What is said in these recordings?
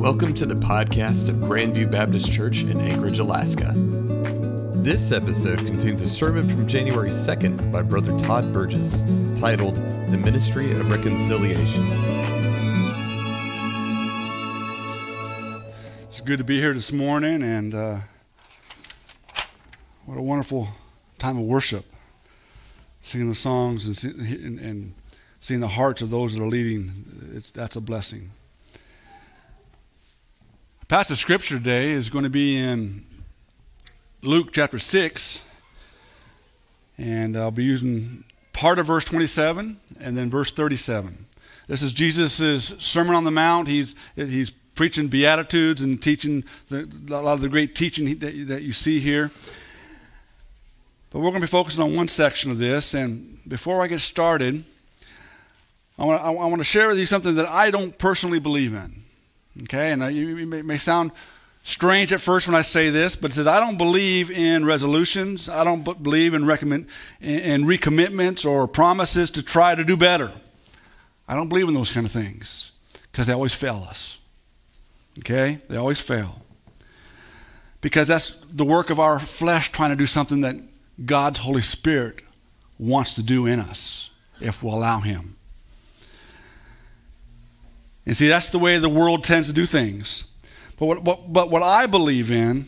Welcome to the podcast of Grandview Baptist Church in Anchorage, Alaska. This episode contains a sermon from January 2nd by Brother Todd Burgess titled The Ministry of Reconciliation. It's good to be here this morning, and uh, what a wonderful time of worship. Singing the songs and, and, and seeing the hearts of those that are leading, that's a blessing. Passage of scripture today is going to be in Luke chapter 6, and I'll be using part of verse 27 and then verse 37. This is Jesus' Sermon on the Mount. He's, he's preaching Beatitudes and teaching the, a lot of the great teaching that, that you see here. But we're going to be focusing on one section of this. And before I get started, I want, to, I want to share with you something that I don't personally believe in. Okay, and uh, it may, may sound strange at first when I say this, but it says I don't believe in resolutions. I don't believe in recommend in recommitments or promises to try to do better. I don't believe in those kind of things because they always fail us. Okay, they always fail because that's the work of our flesh trying to do something that God's Holy Spirit wants to do in us if we'll allow Him. And see, that's the way the world tends to do things. But what, what, but what I believe in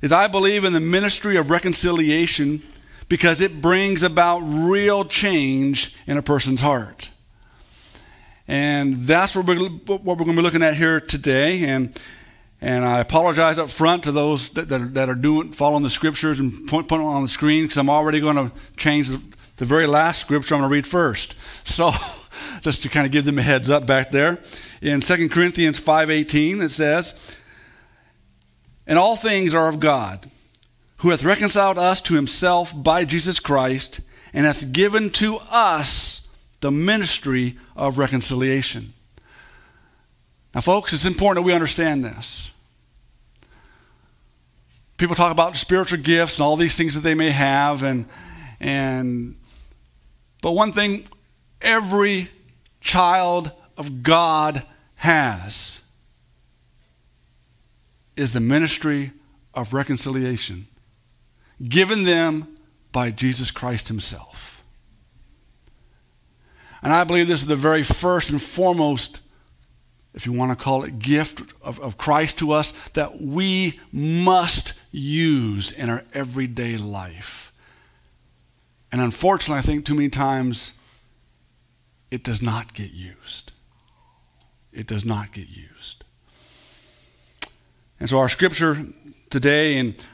is I believe in the ministry of reconciliation because it brings about real change in a person's heart. And that's what we're, what we're going to be looking at here today. And, and I apologize up front to those that, that, are, that are doing, following the scriptures and putting them on the screen because I'm already going to change the, the very last scripture I'm going to read first. So just to kind of give them a heads up back there. In 2 Corinthians 5.18 it says, And all things are of God, who hath reconciled us to himself by Jesus Christ, and hath given to us the ministry of reconciliation. Now, folks, it's important that we understand this. People talk about spiritual gifts and all these things that they may have, and and but one thing every child of God has is the ministry of reconciliation given them by Jesus Christ Himself. And I believe this is the very first and foremost, if you want to call it, gift of, of Christ to us that we must use in our everyday life. And unfortunately, I think too many times it does not get used. It does not get used. And so our scripture today, and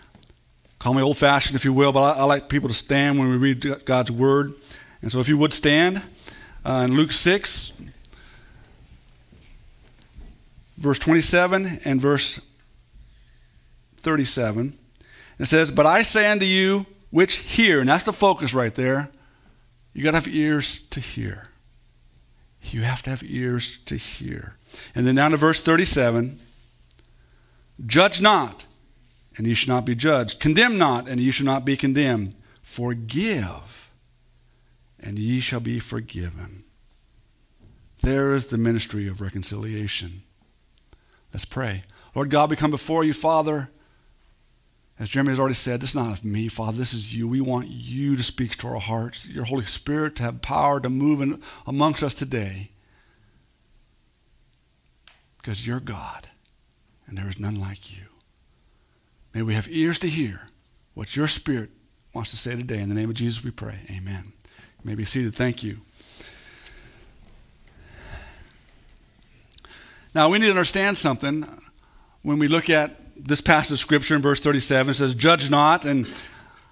call me old fashioned if you will, but I, I, like people to stand when we read God's word. And so if you would stand uh, in Luke 6, verse 27 and verse 37, it says, But I say unto you which hear, and that's the focus right there, you got to have ears to hear. You have to have ears to hear. And then down to verse 37 Judge not, and you shall not be judged. Condemn not, and you shall not be condemned. Forgive, and ye shall be forgiven. There is the ministry of reconciliation. Let's pray. Lord God, we come before you, Father. As Jeremy has already said, this is not of me, Father. This is you. We want you to speak to our hearts, your Holy Spirit to have power to move in, amongst us today. Because you're God, and there is none like you. May we have ears to hear what your Spirit wants to say today. In the name of Jesus, we pray. Amen. You may be seated. Thank you. Now, we need to understand something when we look at this passage of scripture in verse 37 says, Judge not. And,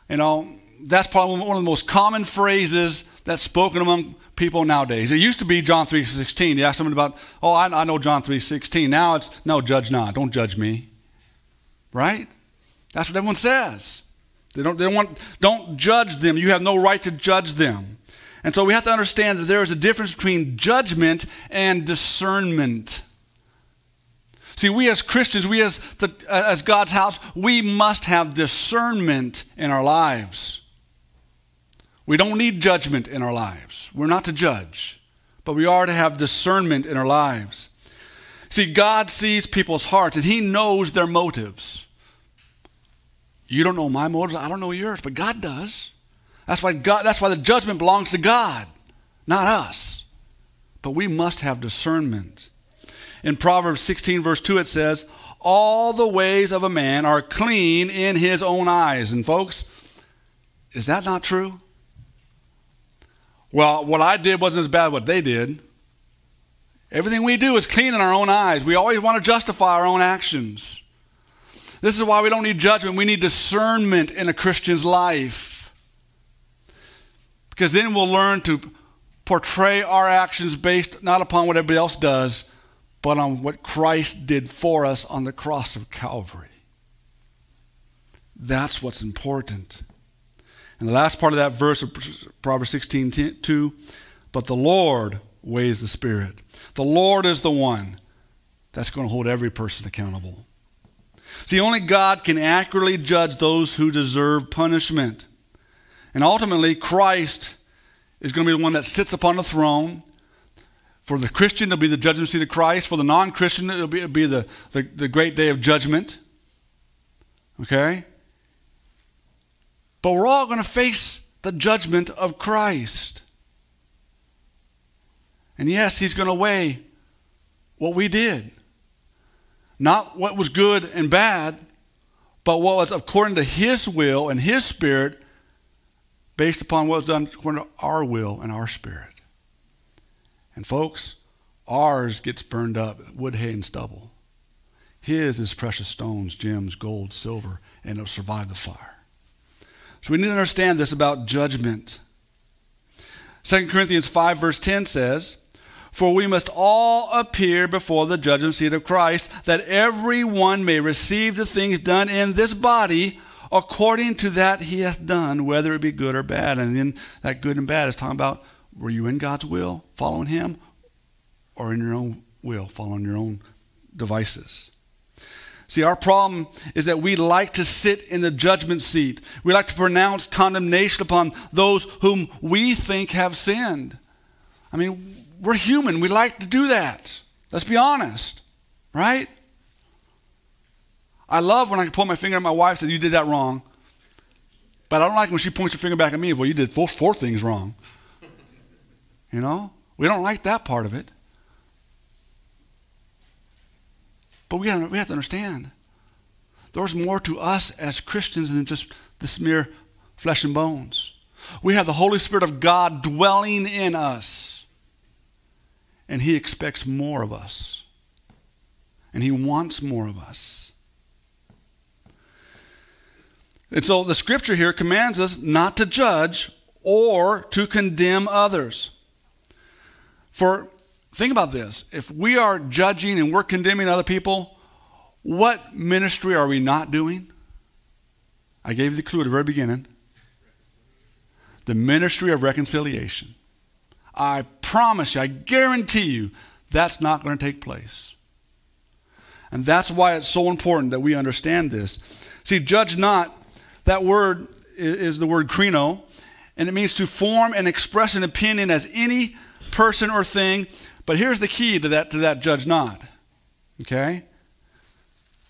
you know, that's probably one of the most common phrases that's spoken among people nowadays. It used to be John 3.16. You ask someone about, oh, I, I know John 3.16. Now it's, no, judge not. Don't judge me. Right? That's what everyone says. They don't, they don't want, don't judge them. You have no right to judge them. And so we have to understand that there is a difference between judgment and discernment. See, we as Christians, we as, the, uh, as God's house, we must have discernment in our lives. We don't need judgment in our lives. We're not to judge, but we are to have discernment in our lives. See, God sees people's hearts and He knows their motives. You don't know my motives, I don't know yours, but God does. That's why God that's why the judgment belongs to God, not us. But we must have discernment. In Proverbs 16, verse 2, it says, All the ways of a man are clean in his own eyes. And folks, is that not true? Well, what I did wasn't as bad as what they did. Everything we do is clean in our own eyes. We always want to justify our own actions. This is why we don't need judgment. We need discernment in a Christian's life. Because then we'll learn to portray our actions based not upon what everybody else does, but on what Christ did for us on the cross of Calvary. That's what's important. And the last part of that verse of Proverbs 16 2 but the Lord weighs the Spirit. The Lord is the one that's going to hold every person accountable. See, only God can accurately judge those who deserve punishment. And ultimately, Christ is going to be the one that sits upon the throne. For the Christian, it'll be the judgment seat of Christ. For the non Christian, it'll be, it'll be the, the, the great day of judgment. Okay? But we're all going to face the judgment of Christ. And yes, He's going to weigh what we did. Not what was good and bad, but what was according to His will and His Spirit, based upon what was done according to our will and our spirit. And folks, ours gets burned up wood, hay, and stubble. His is precious stones, gems, gold, silver, and it'll survive the fire. So we need to understand this about judgment. 2 Corinthians 5, verse 10 says, For we must all appear before the judgment seat of Christ, that every one may receive the things done in this body according to that he hath done, whether it be good or bad. And then that good and bad is talking about were you in God's will, following him, or in your own will, following your own devices? See, our problem is that we like to sit in the judgment seat. We like to pronounce condemnation upon those whom we think have sinned. I mean, we're human. We like to do that. Let's be honest, right? I love when I can point my finger at my wife and say, You did that wrong. But I don't like when she points her finger back at me. Well, you did four, four things wrong. You know? We don't like that part of it. But we, we have to understand there's more to us as Christians than just this mere flesh and bones. We have the Holy Spirit of God dwelling in us, and He expects more of us, and He wants more of us. And so the scripture here commands us not to judge or to condemn others. For think about this if we are judging and we're condemning other people, what ministry are we not doing? I gave you the clue at the very beginning the ministry of reconciliation. I promise you, I guarantee you, that's not going to take place. And that's why it's so important that we understand this. See, judge not, that word is the word krino, and it means to form and express an opinion as any person or thing. But here's the key to that, to that judge not. Okay?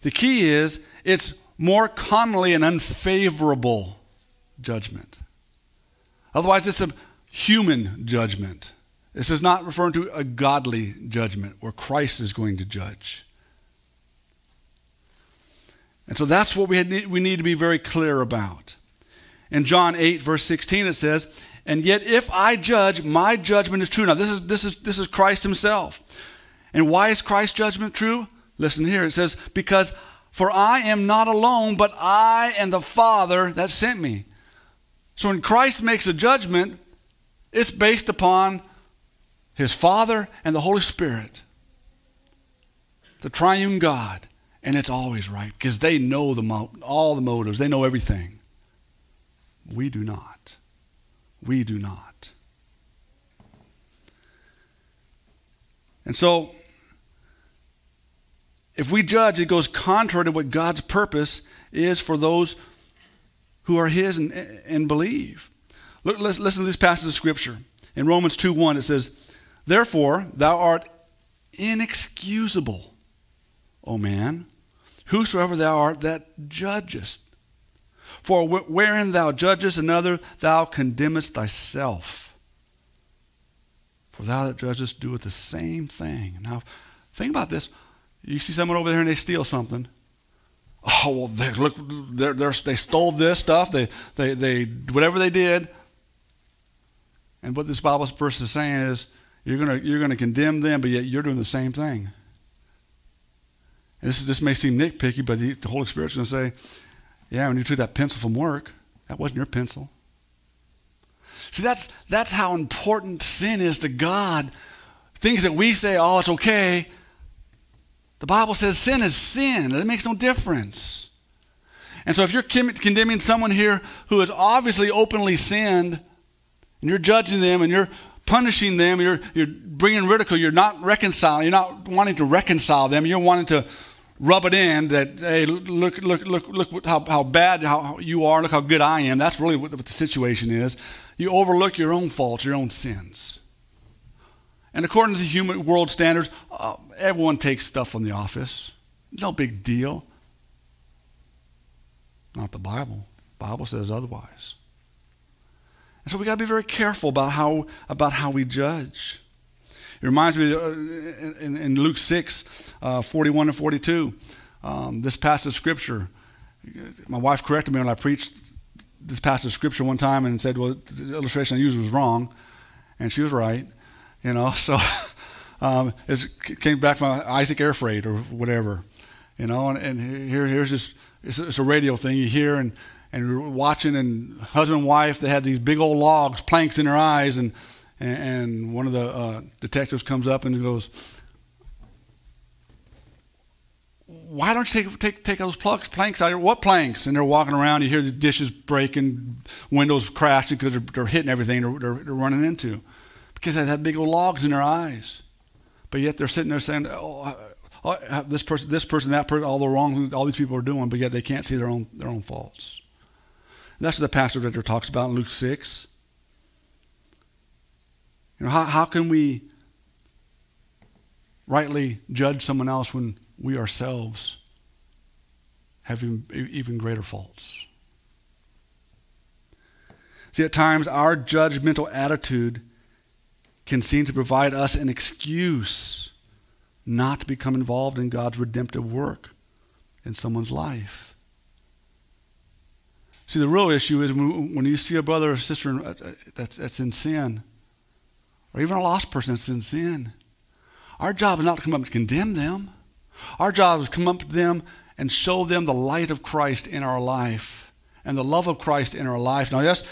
The key is it's more commonly an unfavorable judgment. Otherwise, it's a human judgment. This is not referring to a godly judgment where Christ is going to judge. And so that's what we, had, we need to be very clear about. In John 8, verse 16, it says, And yet if I judge, my judgment is true. Now, this is, this is, this is Christ himself. And why is Christ's judgment true? Listen here. It says, Because for I am not alone, but I and the Father that sent me. So when Christ makes a judgment, it's based upon his Father and the Holy Spirit, the triune God. And it's always right because they know the all the motives, they know everything. We do not. We do not. And so, if we judge, it goes contrary to what God's purpose is for those who are His and, and believe. Look, listen to this passage of Scripture. In Romans 2 1, it says, Therefore, thou art inexcusable O man, whosoever thou art that judgest. For wherein thou judgest another, thou condemnest thyself. For thou that judgest doeth the same thing. Now, think about this. You see someone over there and they steal something. Oh, well, they, look, they're, they're, they stole this stuff. They, they, they, whatever they did. And what this Bible verse is saying is, you're going you're gonna condemn them, but yet you're doing the same thing. And this, this may seem nitpicky, but the, the Holy Spirit's to say, yeah, when you took that pencil from work, that wasn't your pencil. See, that's, that's how important sin is to God. Things that we say, oh, it's okay. The Bible says sin is sin. It makes no difference. And so if you're condemning someone here who has obviously openly sinned, and you're judging them and you're punishing them, you're, you're bringing ridicule, you're not reconciling, you're not wanting to reconcile them, you're wanting to rub it in that, hey, look, look, look, look how, how bad how you are, look how good I am. That's really what the, what the situation is. You overlook your own faults, your own sins. And according to the human world standards, uh, everyone takes stuff from the office. No big deal. Not the Bible. The Bible says otherwise. And so we got to be very careful about how, about how we judge. It reminds me uh, in, in, Luke 6, uh, 41 and 42, um, this passage of scripture. My wife corrected me when I preached this passage of scripture one time and said, well, the illustration I used was wrong. And she was right, you know. So um, it came back from Isaac Air Freight or whatever, you know. And, and here, here's this, it's, it's a radio thing you hear, and, and you're watching, and husband and wife, they had these big old logs, planks in their eyes, and and, and one of the uh, detectives comes up and goes, why don't you take, take, take those plugs, planks out here? What planks? And they're walking around. You hear the dishes breaking, windows crashing because they're, they're, hitting everything they're, they're, they're, running into. Because they have big old logs in their eyes. But yet they're sitting there saying, oh, oh, this person, this person, that person, all the wrong all these people are doing, but yet they can't see their own, their own faults. And that's what the pastor talks about in Luke 6. You know, how, how can we rightly judge someone else when we ourselves have even, even greater faults? See, at times our judgmental attitude can seem to provide us an excuse not to become involved in God's redemptive work in someone's life. See, the real issue is when you see a brother or sister uh, uh, that's, that's in sin, or even a lost person that's in sin. Our job is not to come up and condemn them. Our job is to come up to them and show them the light of Christ in our life and the love of Christ in our life. Now, yes,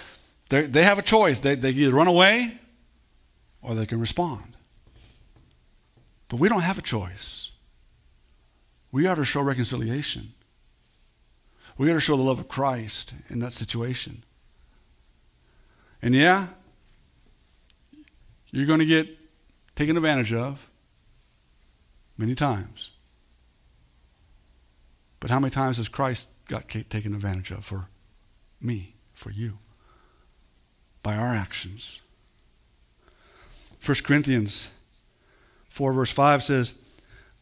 they have a choice. They, they either run away or they can respond. But we don't have a choice. We are to show reconciliation. We are to show the love of Christ in that situation. And yeah, you're going to get taken advantage of many times. But how many times has Christ got taken advantage of for me, for you? By our actions. 1 Corinthians 4, verse 5 says,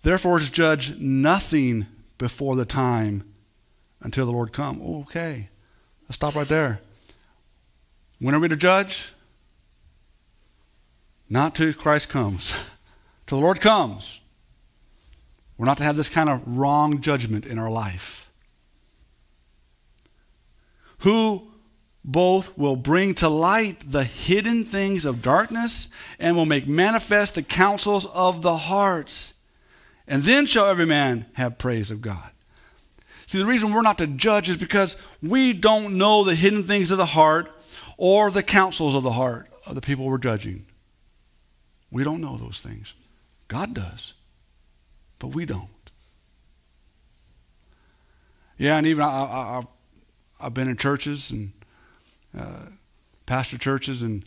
Therefore judge nothing before the time until the Lord come. Okay, let's stop right there. When are we to judge? Not till Christ comes, till the Lord comes. We're not to have this kind of wrong judgment in our life. Who both will bring to light the hidden things of darkness and will make manifest the counsels of the hearts. And then shall every man have praise of God. See, the reason we're not to judge is because we don't know the hidden things of the heart or the counsels of the heart of the people we're judging. We don't know those things. God does, but we don't. Yeah, and even I, have been in churches and uh, pastor churches, and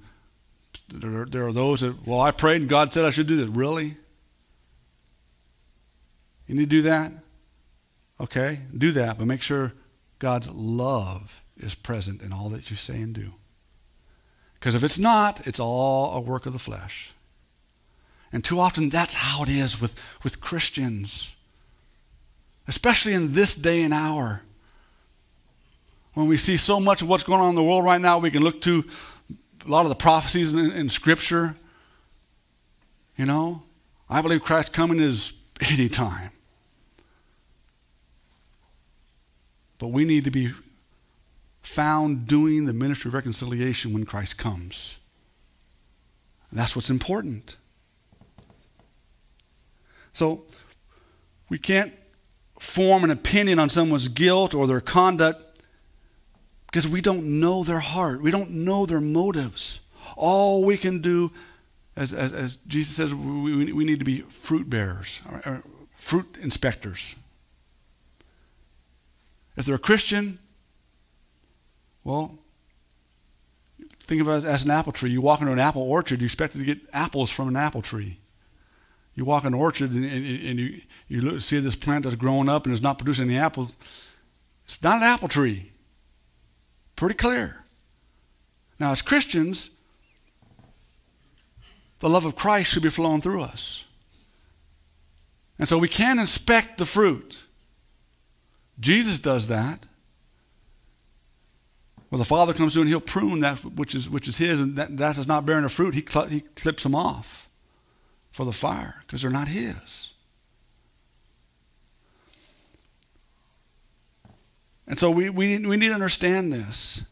there, there are those that, well, I prayed and God said I should do this. Really? You need to do that? Okay, do that, but make sure God's love is present in all that you say and do. Because if it's not, it's all a work of the flesh. And too often that's how it is with, with Christians. especially in this day and hour. When we see so much of what's going on in the world right now, we can look to a lot of the prophecies in, in Scripture. You know, I believe Christ's coming is any time. But we need to be found doing the ministry of reconciliation when Christ comes. And that's what's important. So, we can't form an opinion on someone's guilt or their conduct because we don't know their heart. We don't know their motives. All we can do, as, as, as Jesus says, we, we need to be fruit bearers, or, fruit inspectors. If they're a Christian, well, think of it as, as, an apple tree. You walk into an apple orchard, you expect to get apples from an apple tree. You walk in an orchard and, and, and you, you look, see this plant that's growing up and is not producing any apples. It's not an apple tree. Pretty clear. Now, as Christians, the love of Christ should be flowing through us. And so we can inspect the fruit. Jesus does that. Well, the Father comes through and He'll prune that which is, which is His, and that, that is not bearing a fruit. He, he clips them off for the fire because they're not His. And so we, we, we need to understand this.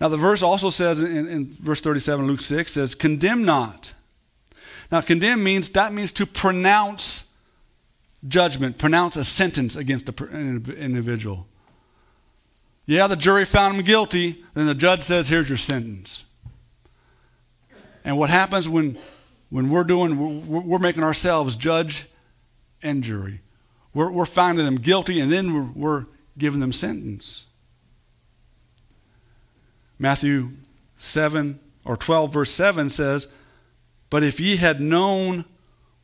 Now, the verse also says in, in verse 37, Luke 6 says, Condemn not. Now, condemn means, that means to pronounce judgment, pronounce a sentence against an individual. Yeah, the jury found him guilty. Then the judge says, Here's your sentence. And what happens when, when we're doing, we're, we're making ourselves judge and jury? We're, we're finding them guilty and then we're, we're giving them sentence. Matthew 7 or 12, verse 7 says, But if ye had known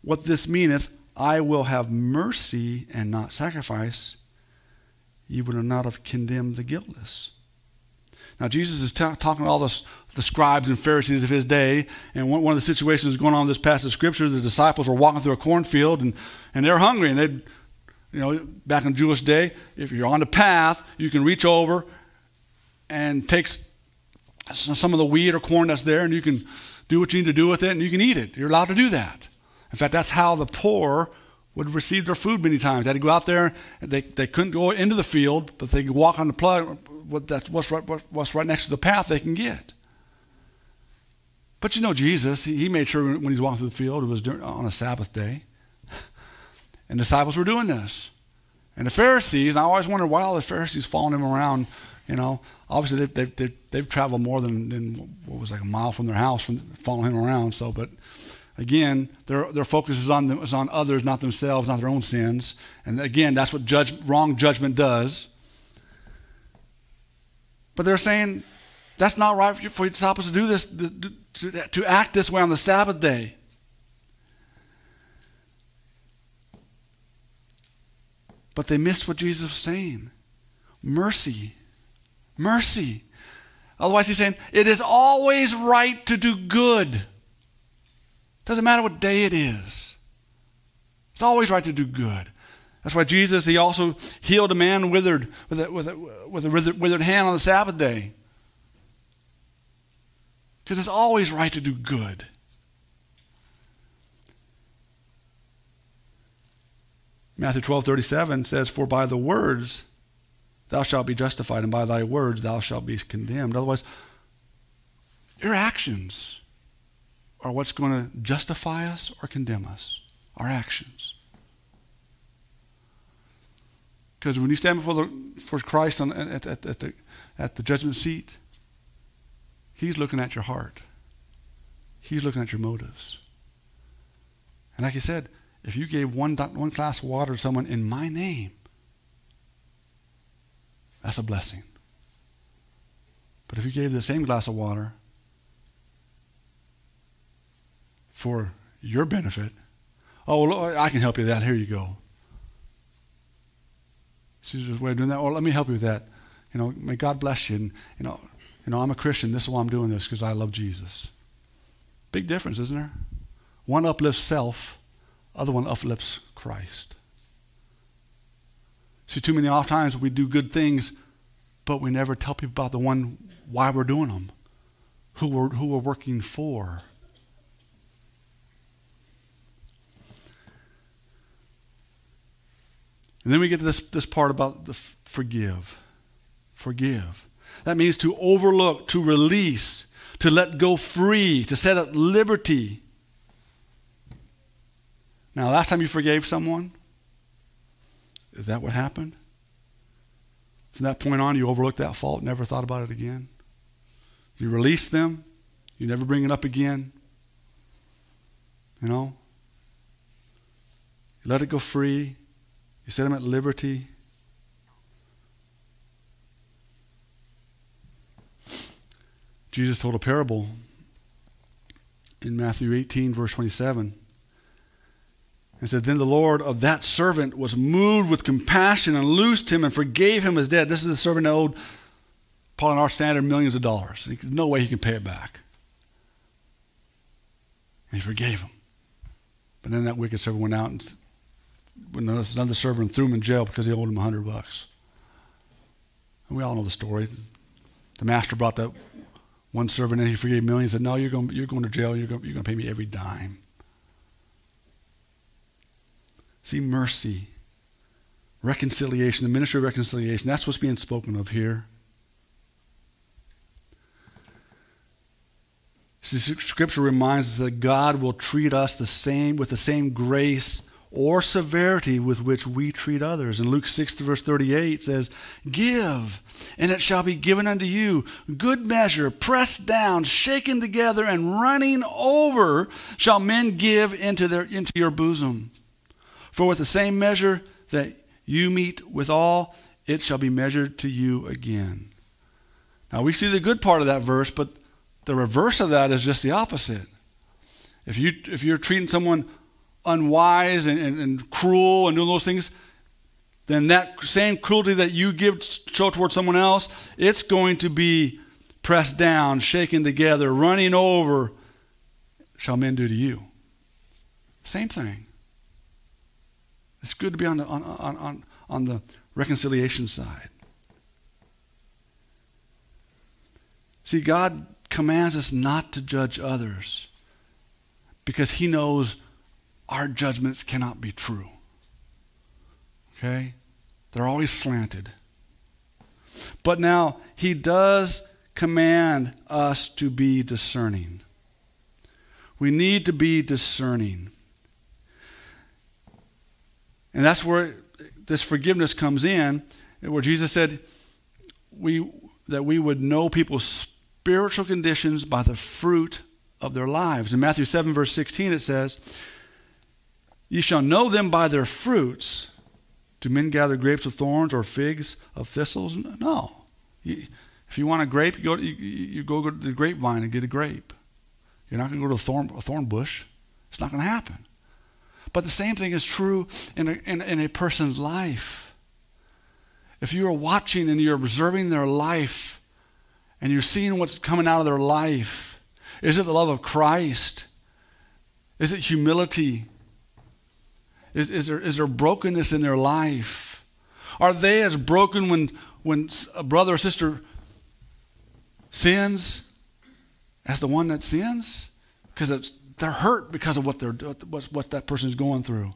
what this meaneth, I will have mercy and not sacrifice, ye would not have condemned the guiltless. Now, Jesus is ta- talking to all the, the scribes and Pharisees of his day, and one, one of the situations going on in this passage of Scripture, the disciples were walking through a cornfield, and, and they're hungry, and they you know, back in Jewish day, if you're on the path, you can reach over and take some of the wheat or corn that's there, and you can do what you need to do with it, and you can eat it. You're allowed to do that. In fact, that's how the poor would receive their food many times. They had to go out there. They, they couldn't go into the field, but they could walk on the plug. That's what's right, what's right next to the path they can get. But you know, Jesus, he, made sure when he's walking through the field, it was during, on a Sabbath day. And disciples were doing this. And the Pharisees, I always wondered why all the Pharisees following him around. You know, obviously they've, they've, they've, they've traveled more than, than, what was like a mile from their house from following him around. So, but Again, their, their focus is on, them, is on others, not themselves, not their own sins. And again, that's what judge, wrong judgment does. But they're saying that's not right for you, for your disciples to do this, to, to act this way on the Sabbath day. But they missed what Jesus was saying mercy. Mercy. Otherwise, he's saying it is always right to do good. Doesn't matter what day it is. It's always right to do good. That's why Jesus, he also healed a man withered with a, with a, with a withered, withered hand on the Sabbath day. Because it's always right to do good. Matthew 12, 37 says, For by the words thou shalt be justified, and by thy words thou shalt be condemned. Otherwise, your actions are what's going to justify us or condemn us, our actions. Because when you stand before, the, before Christ on, at, at, at, the, at the judgment seat, He's looking at your heart. He's looking at your motives. And like I said, if you gave one, one glass of water to someone in my name, that's a blessing. But if you gave the same glass of water for your benefit. Oh, well, I can help you with that. Here you go. Caesar's way of doing that. Well, let me help you with that. You know, may God bless you. And, you know, you know, I'm a Christian. This is why I'm doing this because I love Jesus. Big difference, isn't there? One uplifts self, other one uplifts Christ. See, too many oft times we do good things, but we never tell people about the one why we're doing them, who we're, who we're working for. And then we get to this, this part about the f- forgive. Forgive. That means to overlook, to release, to let go free, to set up liberty. Now, last time you forgave someone, is that what happened? From that point on, you overlooked that fault, never thought about it again. You release them, you never bring it up again. You know? You let it go free, you set him at liberty. Jesus told a parable in Matthew 18, verse 27. And said, Then the Lord of that servant was moved with compassion and loosed him and forgave him his debt. This is the servant that owed, upon our standard, millions of dollars. No way he can pay it back. And he forgave him. But then that wicked servant went out and another servant and threw him in jail because he owed him a hundred bucks. And we all know the story. The master brought that one servant in, he forgave millions, said, No, you're going, you're going to jail, you're going, you're going to pay me every dime. See, mercy, reconciliation, the ministry of reconciliation, that's what's being spoken of here. See, Scripture reminds us that God will treat us the same with the same grace or severity with which we treat others. In Luke 6 verse 38 says, Give, and it shall be given unto you. Good measure, pressed down, shaken together, and running over, shall men give into, their, into your bosom. For with the same measure that you meet withal, it shall be measured to you again. Now we see the good part of that verse, but the reverse of that is just the opposite. If, you, if you're treating someone unwise and, and, and cruel and doing those things, then that same cruelty that you give show towards someone else, it's going to be pressed down, shaken together, running over, shall men do to you. Same thing. It's good to be on the, on, on, on, on the reconciliation side. See, God commands us not to judge others because He knows our judgments cannot be true. Okay? They're always slanted. But now, He does command us to be discerning. We need to be discerning. And that's where this forgiveness comes in, where Jesus said we, that we would know people's spiritual conditions by the fruit of their lives. In Matthew 7, verse 16, it says, You shall know them by their fruits. Do men gather grapes of thorns or figs of thistles? No. if you want a grape, you go, you, you go to the grapevine and get a grape. You're not going to go to a thorn, a thorn bush. It's not going to happen. But the same thing is true in a, in, in a person's life. If you are watching and you're observing their life and you're seeing what's coming out of their life, is it the love of Christ? Is it humility? Is, is, there, is there brokenness in their life? Are they as broken when, when a brother or sister sins as the one that sins? Because they're hurt because of what, they're, what, what that person is going through.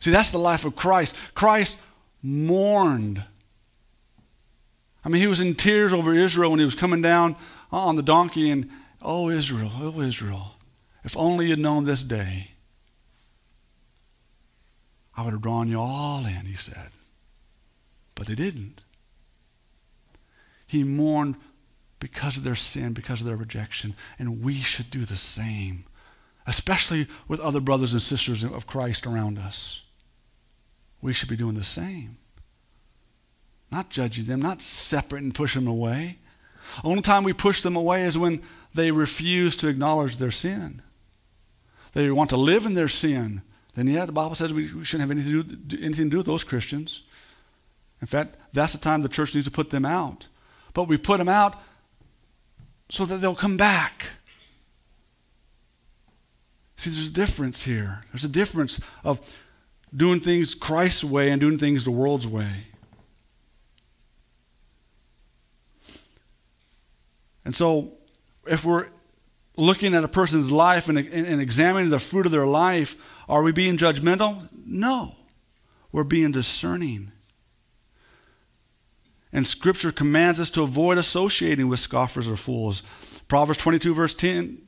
See, that's the life of Christ. Christ mourned. I mean, he was in tears over Israel when he was coming down on the donkey, and oh, Israel, oh, Israel, if only you'd known this day, I would have drawn you all in, he said. But they didn't. He mourned because of their sin, because of their rejection, and we should do the same especially with other brothers and sisters of Christ around us. We should be doing the same. Not judging them, not separate and pushing them away. Only time we push them away is when they refuse to acknowledge their sin. They want to live in their sin then yeah, the Bible says we shouldn't have anything to do, anything to do with those Christians. In fact, that's the time the church needs to put them out. But we put them out so that they'll come back. See, there's a difference here. There's a difference of doing things Christ's way and doing things the world's way. And so, if we're looking at a person's life and, and, and examining the fruit of their life, are we being judgmental? No. We're being discerning. And Scripture commands us to avoid associating with scoffers or fools. Proverbs 22, verse 10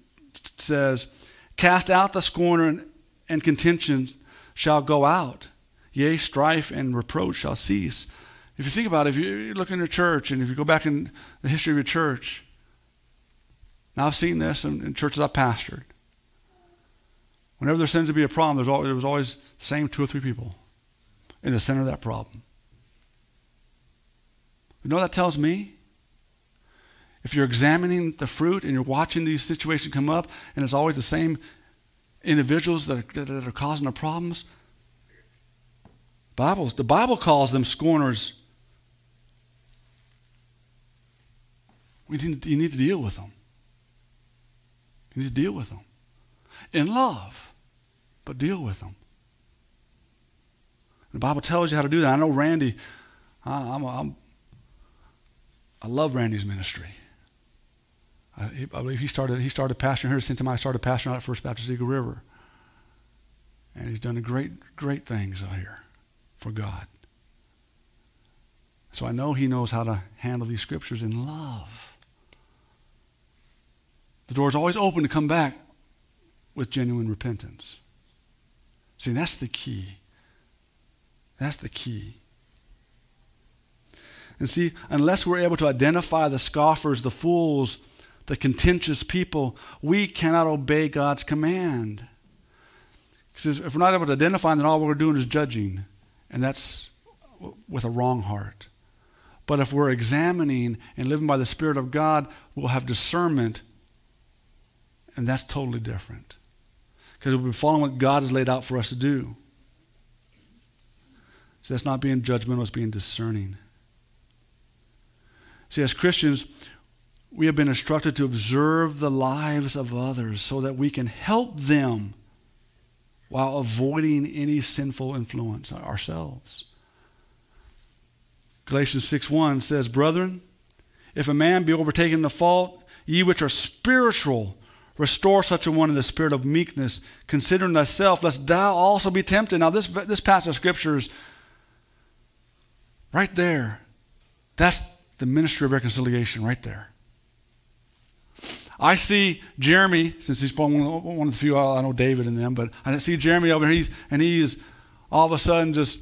says, Cast out the scorner, and, and contention shall go out. Yea, strife and reproach shall cease. If you think about it, if you look in your church and if you go back in the history of your church, now I've seen this in, in churches I've pastored. Whenever there seems to be a problem, there's always, there was always the same two or three people in the center of that problem. You know what that tells me? If you're examining the fruit and you're watching these situations come up and it's always the same individuals that are, that are causing the problems, Bibles, the Bible calls them scorners. We need, you need to deal with them. You need to deal with them in love, but deal with them. The Bible tells you how to do that. I know Randy, I'm, I'm, i love Randy's ministry. I, I, believe he started, he started pastoring here. Since I started pastoring out at First Baptist Eagle River. And he's done great, great things out here for God. So I know he knows how to handle these scriptures in love. The door is always open to come back with genuine repentance. See, that's the key. That's the key. And see, unless we're able to identify the scoffers, the fools, the contentious people, we cannot obey God's command. Because if we're not able to identify them, then all we're doing is judging. And that's with a wrong heart. But if we're examining and living by the Spirit of God, we'll have discernment. And that's totally different. Because we'll be following what God has laid out for us to do. So that's not being judgmental, it's being discerning. See, as Christians, we have been instructed to observe the lives of others so that we can help them while avoiding any sinful influence ourselves. Galatians 6:1 says, "Brethren, if a man be overtaken in the fault, ye which are spiritual, Restore such a one in the spirit of meekness, considering thyself, lest thou also be tempted. Now, this, this passage of scripture is right there. That's the ministry of reconciliation right there. I see Jeremy, since he's one of the few, I know David and them, but I see Jeremy over here, he's, and he's all of a sudden just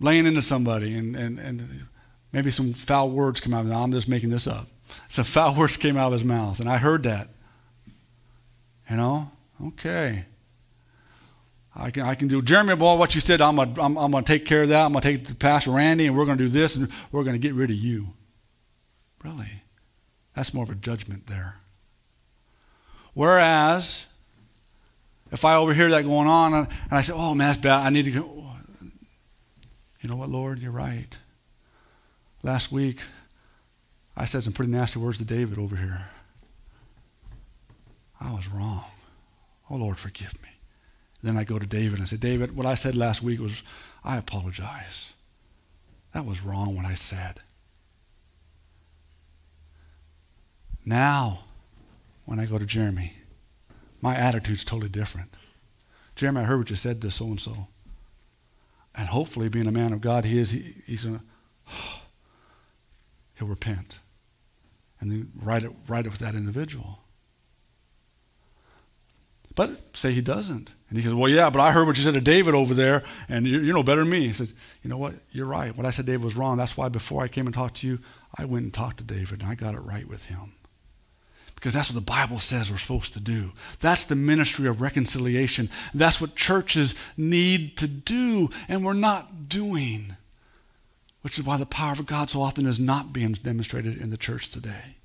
laying into somebody, and, and, and maybe some foul words come out of him. I'm just making this up. Some foul words came out of his mouth, and I heard that. You know? Okay. I can, I can do, Jeremy, boy, what you said, I'm to I'm, I'm gonna take care of that. I'm going to take the Pastor Randy, and we're going to do this, and we're going to get rid of you. Really? That's more of a judgment there. Whereas, if I overhear that going on, and I say, oh, man, that's bad, I need to go. You know what, Lord, you're right. Last week, I said some pretty nasty words to David over here. I was wrong. Oh, Lord, forgive me. Then I go to David and I say, David, what I said last week was, I apologize. That was wrong what I said. Now, when I go to Jeremy, my attitude's totally different. Jeremy, I heard what you said to so and so. And hopefully, being a man of God, he is, he, he's going to, he'll repent. And then write it, write it with that individual. But say he doesn't. And he goes, Well, yeah, but I heard what you said to David over there, and you, you know better than me. He says, You know what? You're right. What I said David was wrong. That's why before I came and talked to you, I went and talked to David, and I got it right with him. Because that's what the Bible says we're supposed to do. That's the ministry of reconciliation. That's what churches need to do, and we're not doing. Which is why the power of God so often is not being demonstrated in the church today.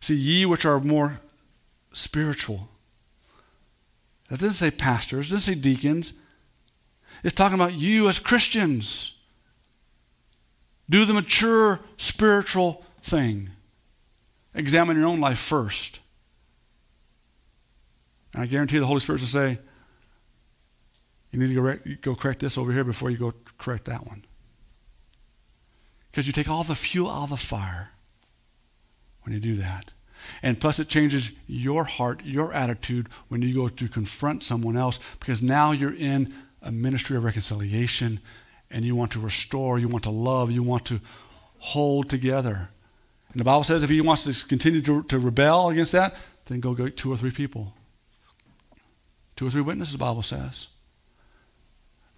See, ye which are more spiritual. That doesn't say pastors, it doesn't say deacons. It's talking about you as Christians. Do the mature spiritual thing. Examine your own life first. And I guarantee the Holy Spirit will say, you need to go, go correct this over here before you go correct that one. Because you take all the fuel out of the fire when you do that. And plus, it changes your heart, your attitude when you go to confront someone else because now you're in a ministry of reconciliation and you want to restore, you want to love, you want to hold together. And the Bible says if he wants to continue to, to rebel against that, then go get two or three people. Two or three witnesses, the Bible says.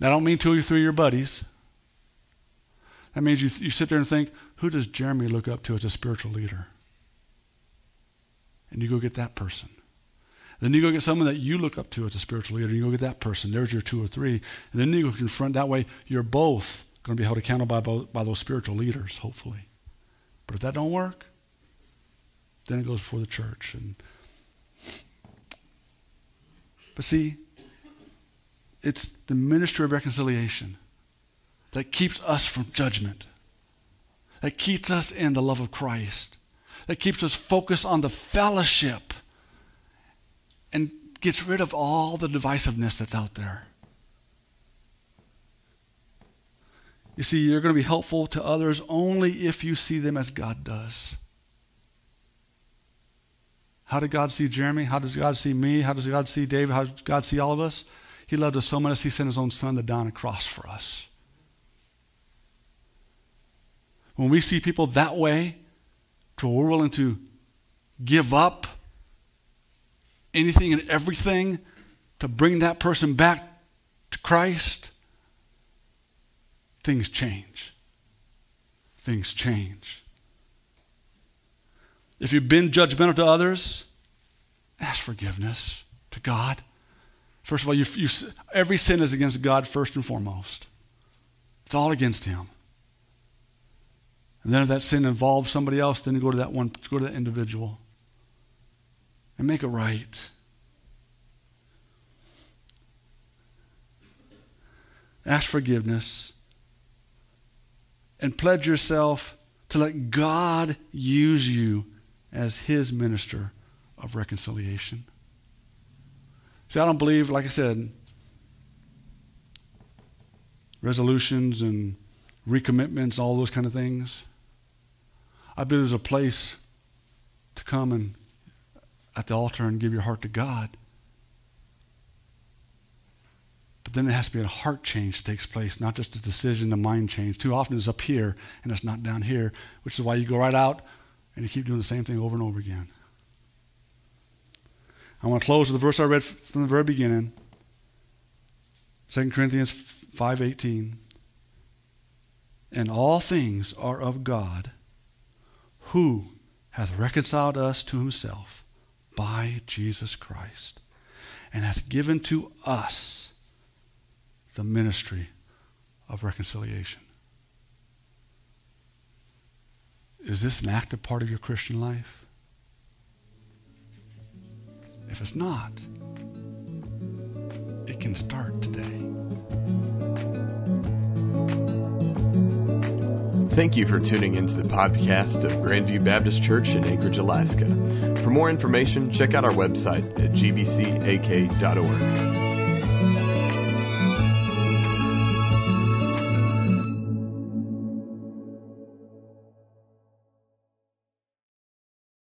That don't mean two or three of your buddies. That means you, you sit there and think, who does Jeremy look up to as a spiritual leader? And you go get that person. Then you go get someone that you look up to as a spiritual leader. and You go get that person. There's your two or three. And then you go confront. That way, you're both going to be held accountable by, by those spiritual leaders, hopefully. But if that don't work, then it goes before the church. And but see, it's the ministry of reconciliation that keeps us from judgment, that keeps us in the love of Christ, that keeps us focused on the fellowship and gets rid of all the divisiveness that's out there. You see, you're going to be helpful to others only if you see them as God does. How did God see Jeremy? How does God see me? How does God see David? How does God see all of us? He loved us so much, he sent his own son to die on a cross for us. When we see people that way, to we're willing to give up anything and everything to bring that person back to Christ, things change. Things change. If you've been judgmental to others, ask forgiveness to God. First of all, you, you, every sin is against God first and foremost. It's all against Him. And then if that sin involves somebody else, then go to that one, go to that individual and make it right. Ask forgiveness and pledge yourself to let God use you as his minister of reconciliation. See, I don't believe, like I said, resolutions and recommitments, all those kind of things. I believe there's a place to come and at the altar and give your heart to God. But then it has to be a heart change that takes place, not just a decision, a mind change. Too often it's up here and it's not down here, which is why you go right out and you keep doing the same thing over and over again. I want to close with the verse I read from the very beginning. 2 Corinthians 5:18. And all things are of God, who hath reconciled us to himself by Jesus Christ, and hath given to us the ministry of reconciliation. Is this an active part of your Christian life? If it's not, it can start today. Thank you for tuning into the podcast of Grandview Baptist Church in Anchorage, Alaska. For more information, check out our website at gbcak.org.